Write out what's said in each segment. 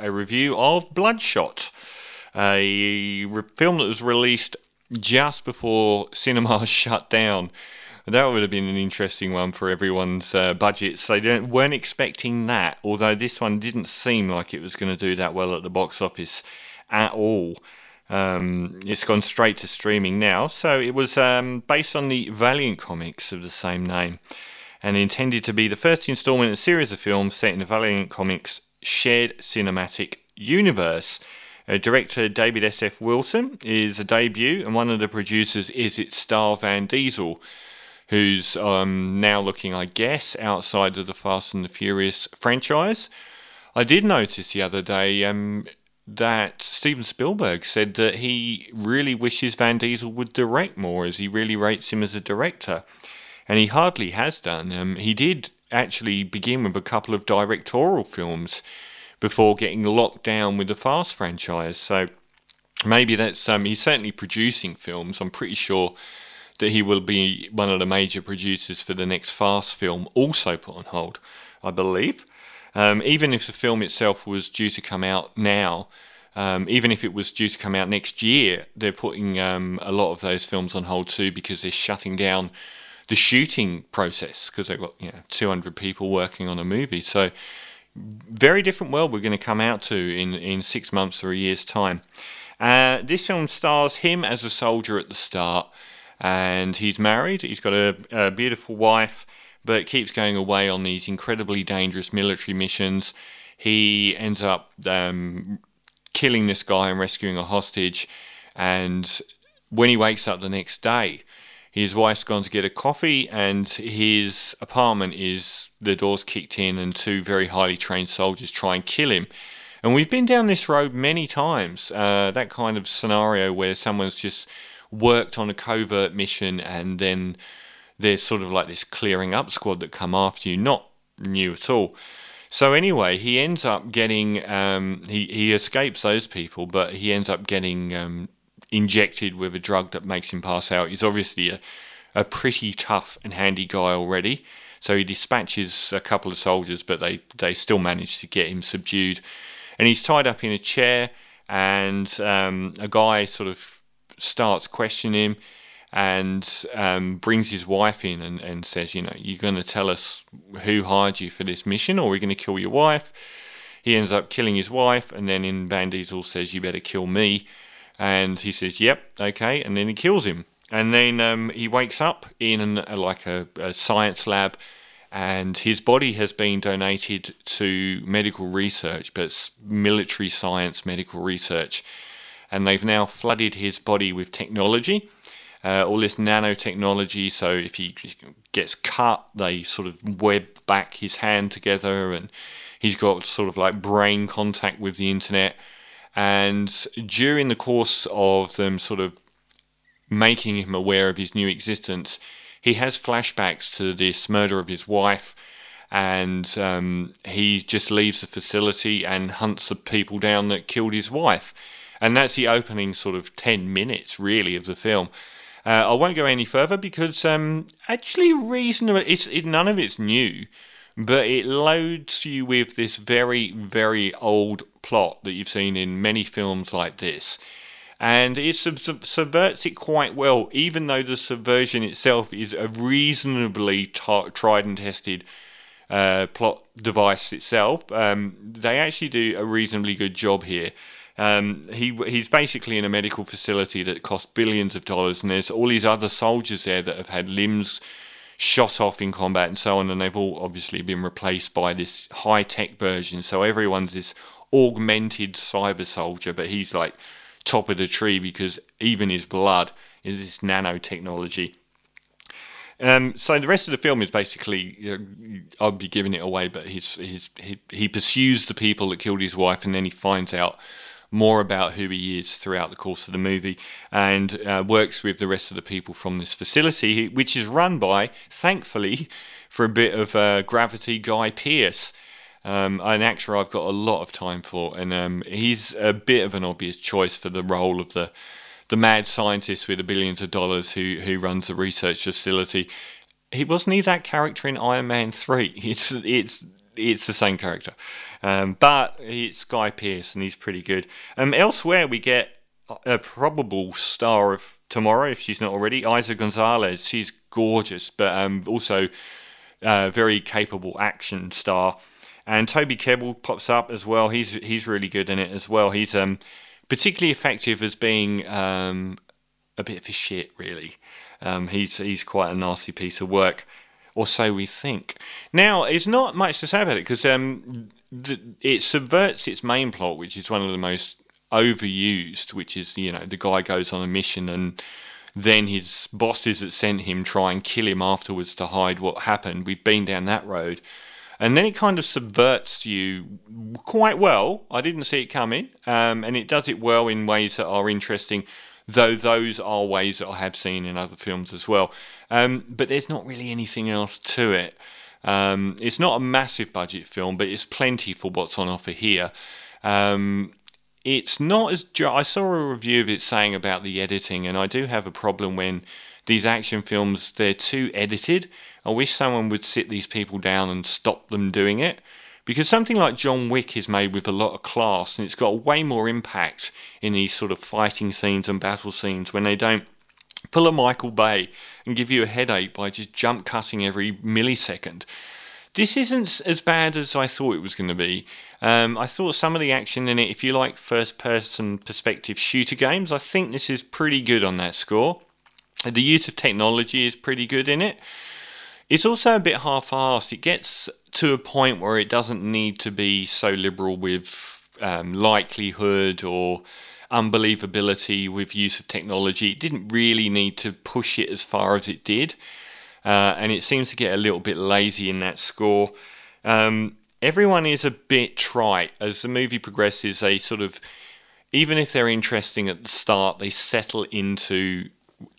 a review of Bloodshot, a re- film that was released just before cinemas shut down. That would have been an interesting one for everyone's uh, budgets. They weren't expecting that, although this one didn't seem like it was going to do that well at the box office at all. Um, it's gone straight to streaming now. So it was um, based on the Valiant comics of the same name and intended to be the first installment in a series of films set in the Valiant comics shared cinematic universe. Uh, director David S.F. Wilson is a debut, and one of the producers is its star Vin Diesel, who's um, now looking, I guess, outside of the Fast and the Furious franchise. I did notice the other day um, that Steven Spielberg said that he really wishes Vin Diesel would direct more, as he really rates him as a director. And he hardly has done. Um, he did actually begin with a couple of directorial films before getting locked down with the Fast franchise. So maybe that's um, he's certainly producing films. I'm pretty sure that he will be one of the major producers for the next Fast film, also put on hold, I believe. Um, even if the film itself was due to come out now, um, even if it was due to come out next year, they're putting um, a lot of those films on hold too because they're shutting down the shooting process because they've got you know 200 people working on a movie. So very different world we're going to come out to in, in six months or a year's time. Uh, this film stars him as a soldier at the start, and he's married. He's got a, a beautiful wife but keeps going away on these incredibly dangerous military missions. He ends up um, killing this guy and rescuing a hostage. And when he wakes up the next day, his wife's gone to get a coffee, and his apartment is the doors kicked in, and two very highly trained soldiers try and kill him. And we've been down this road many times. Uh, that kind of scenario where someone's just worked on a covert mission and then there's sort of like this clearing up squad that come after you, not new at all. So anyway, he ends up getting um, he he escapes those people, but he ends up getting um, injected with a drug that makes him pass out. He's obviously a a pretty tough and handy guy already. So he dispatches a couple of soldiers, but they they still manage to get him subdued, and he's tied up in a chair. And um, a guy sort of starts questioning him and um, brings his wife in and, and says, you know, you're going to tell us who hired you for this mission, or we're going to kill your wife. He ends up killing his wife, and then in Vin Diesel says, you better kill me. And he says, yep, okay, and then he kills him. And then um, he wakes up in a, like a, a science lab, and his body has been donated to medical research, but it's military science medical research. And they've now flooded his body with technology uh, all this nanotechnology. So if he gets cut, they sort of web back his hand together, and he's got sort of like brain contact with the internet. And during the course of them sort of making him aware of his new existence, he has flashbacks to this murder of his wife. And um, he just leaves the facility and hunts the people down that killed his wife. And that's the opening sort of 10 minutes, really, of the film. Uh, I won't go any further because um, actually reasonable. It's it, none of it's new, but it loads you with this very very old plot that you've seen in many films like this. And it sub- sub- subverts it quite well, even though the subversion itself is a reasonably t- tried and tested uh, plot device itself. Um, they actually do a reasonably good job here. Um, he he's basically in a medical facility that costs billions of dollars, and there's all these other soldiers there that have had limbs shot off in combat and so on, and they've all obviously been replaced by this high tech version. So everyone's this augmented cyber soldier, but he's like top of the tree because even his blood is this nanotechnology. Um, so the rest of the film is basically, you know, I'll be giving it away, but he's, he, he pursues the people that killed his wife, and then he finds out more about who he is throughout the course of the movie and uh, works with the rest of the people from this facility, which is run by, thankfully, for a bit of uh, gravity, Guy Pearce. Um, an actor I've got a lot of time for, and um, he's a bit of an obvious choice for the role of the the mad scientist with the billions of dollars who who runs the research facility. He wasn't he that character in Iron Man three? It's it's it's the same character. Um, but it's Guy Pearce, and he's pretty good. Um, elsewhere, we get a probable star of tomorrow, if she's not already, Eiza Gonzalez. She's gorgeous, but um, also a very capable action star. And Toby Kebbell pops up as well. He's he's really good in it as well. He's um, particularly effective as being um, a bit of a shit, really. Um, he's he's quite a nasty piece of work, or so we think. Now, it's not much to say about it because um, th- it subverts its main plot, which is one of the most overused, which is you know the guy goes on a mission and then his bosses that sent him try and kill him afterwards to hide what happened. We've been down that road. And then it kind of subverts you quite well. I didn't see it coming. Um, and it does it well in ways that are interesting, though those are ways that I have seen in other films as well. Um, but there's not really anything else to it. Um, it's not a massive budget film, but it's plenty for what's on offer here. Um, it's not as I saw a review of it saying about the editing, and I do have a problem when these action films they're too edited. I wish someone would sit these people down and stop them doing it. Because something like John Wick is made with a lot of class and it's got way more impact in these sort of fighting scenes and battle scenes when they don't pull a Michael Bay and give you a headache by just jump cutting every millisecond. This isn't as bad as I thought it was going to be. Um, I thought some of the action in it, if you like first person perspective shooter games, I think this is pretty good on that score. The use of technology is pretty good in it. It's also a bit half assed. It gets to a point where it doesn't need to be so liberal with um, likelihood or unbelievability with use of technology. It didn't really need to push it as far as it did uh, and it seems to get a little bit lazy in that score. Um, everyone is a bit trite as the movie progresses. They sort of, even if they're interesting at the start, they settle into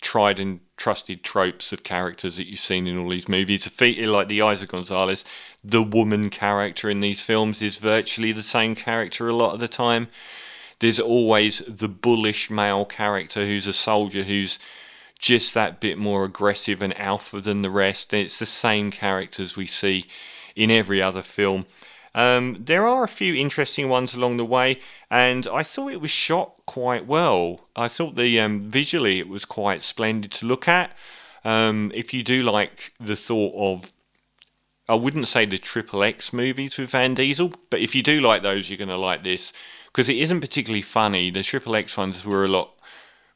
tried and trusted tropes of characters that you've seen in all these movies. Like the Eiza Gonzalez, the woman character in these films is virtually the same character a lot of the time. There's always the bullish male character who's a soldier who's just that bit more aggressive and alpha than the rest. It's the same characters we see in every other film. Um, there are a few interesting ones along the way, and I thought it was shot quite well. I thought the um, visually it was quite splendid to look at. Um, if you do like the thought of, I wouldn't say the Triple X movies with Vin Diesel, but if you do like those, you're going to like this because it isn't particularly funny. The Triple X ones were a lot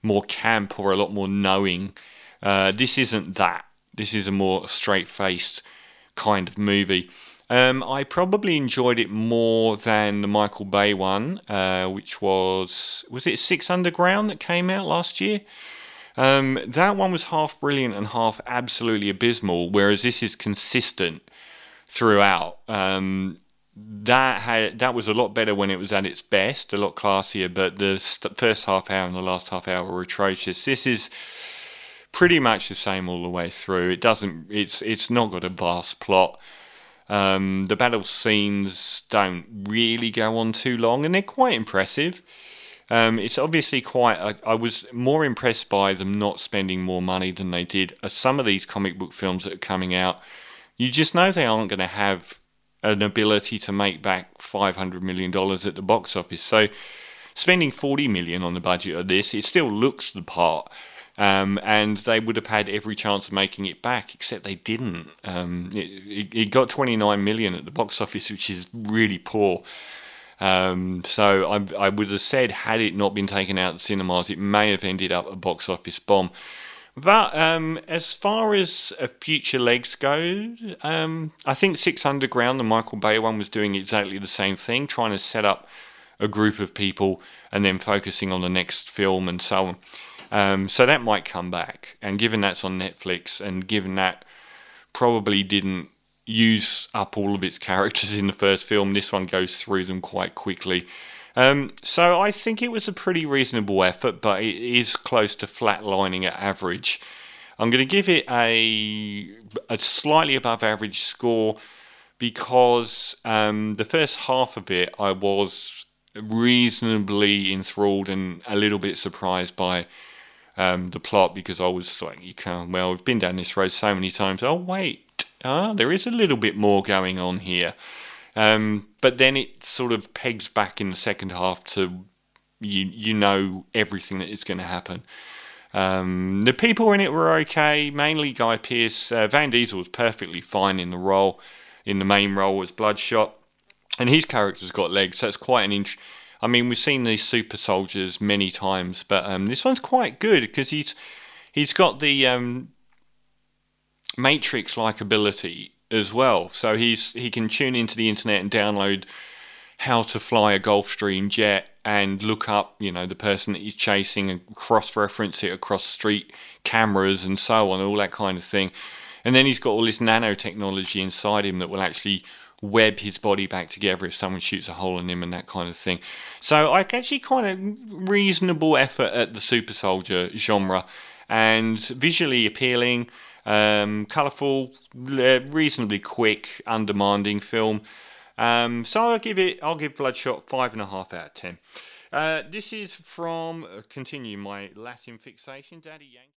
more camp or a lot more knowing. Uh, this isn't that. This is a more straight faced kind of movie. Um, I probably enjoyed it more than the Michael Bay one, uh, which was was it Six Underground that came out last year. Um, that one was half brilliant and half absolutely abysmal, whereas this is consistent throughout. Um, that had that was a lot better when it was at its best, a lot classier. But the st- first half hour and the last half hour were atrocious. This is pretty much the same all the way through. It doesn't. It's it's not got a vast plot. Um, the battle scenes don't really go on too long, and they're quite impressive. Um, it's obviously quite. I, I, was more impressed by them not spending more money than they did. As some of these comic book films that are coming out, you just know they aren't going to have an ability to make back $500 million at the box office. So spending 40 million on the budget of this, it still looks the part. Um, and they would have had every chance of making it back, except they didn't. Um, it, it, got 29 million at the box office, which is really poor. Um, so I, I, would have said, had it not been taken out of cinemas, it may have ended up a box office bomb. But um, as far as future legs go, um, I think Six Underground, the Michael Bay one, was doing exactly the same thing, trying to set up a group of people and then focusing on the next film and so on. Um, so that might come back. And given that's on Netflix, and given that probably didn't use up all of its characters in the first film, this one goes through them quite quickly. Um, so I think it was a pretty reasonable effort, but it is close to flatlining at average. I'm going to give it a, a slightly above average score because um, the first half of it I was reasonably enthralled and a little bit surprised by um, the plot because I was like, you can't, well, we've been down this road so many times. Oh, wait, ah, there is a little bit more going on here. Um, but then it sort of pegs back in the second half to you you know everything that is going to happen. Um, the people in it were okay, mainly Guy Pearce. Uh, Vin Diesel was perfectly fine in the role, in the main role as Bloodshot, and his character's got legs. So it's quite an int- I mean, we've seen these super soldiers many times, but um, this one's quite good because he's he's got the um, Matrix-like ability as well. So he's he can tune into the internet and download how to fly a Gulfstream jet and look up, you know, the person that he's chasing and cross-reference it across street cameras and so on, all that kind of thing. And then he's got all this nanotechnology inside him that will actually web his body back together if someone shoots a hole in him and that kind of thing. So I actually kind of reasonable effort at the super soldier genre and visually appealing, um, colourful, reasonably quick, undemanding film. Um, so I'll give it. I'll give Bloodshot five and a half out of ten. Uh, this is from uh, continue my Latin fixation, Daddy Yankee.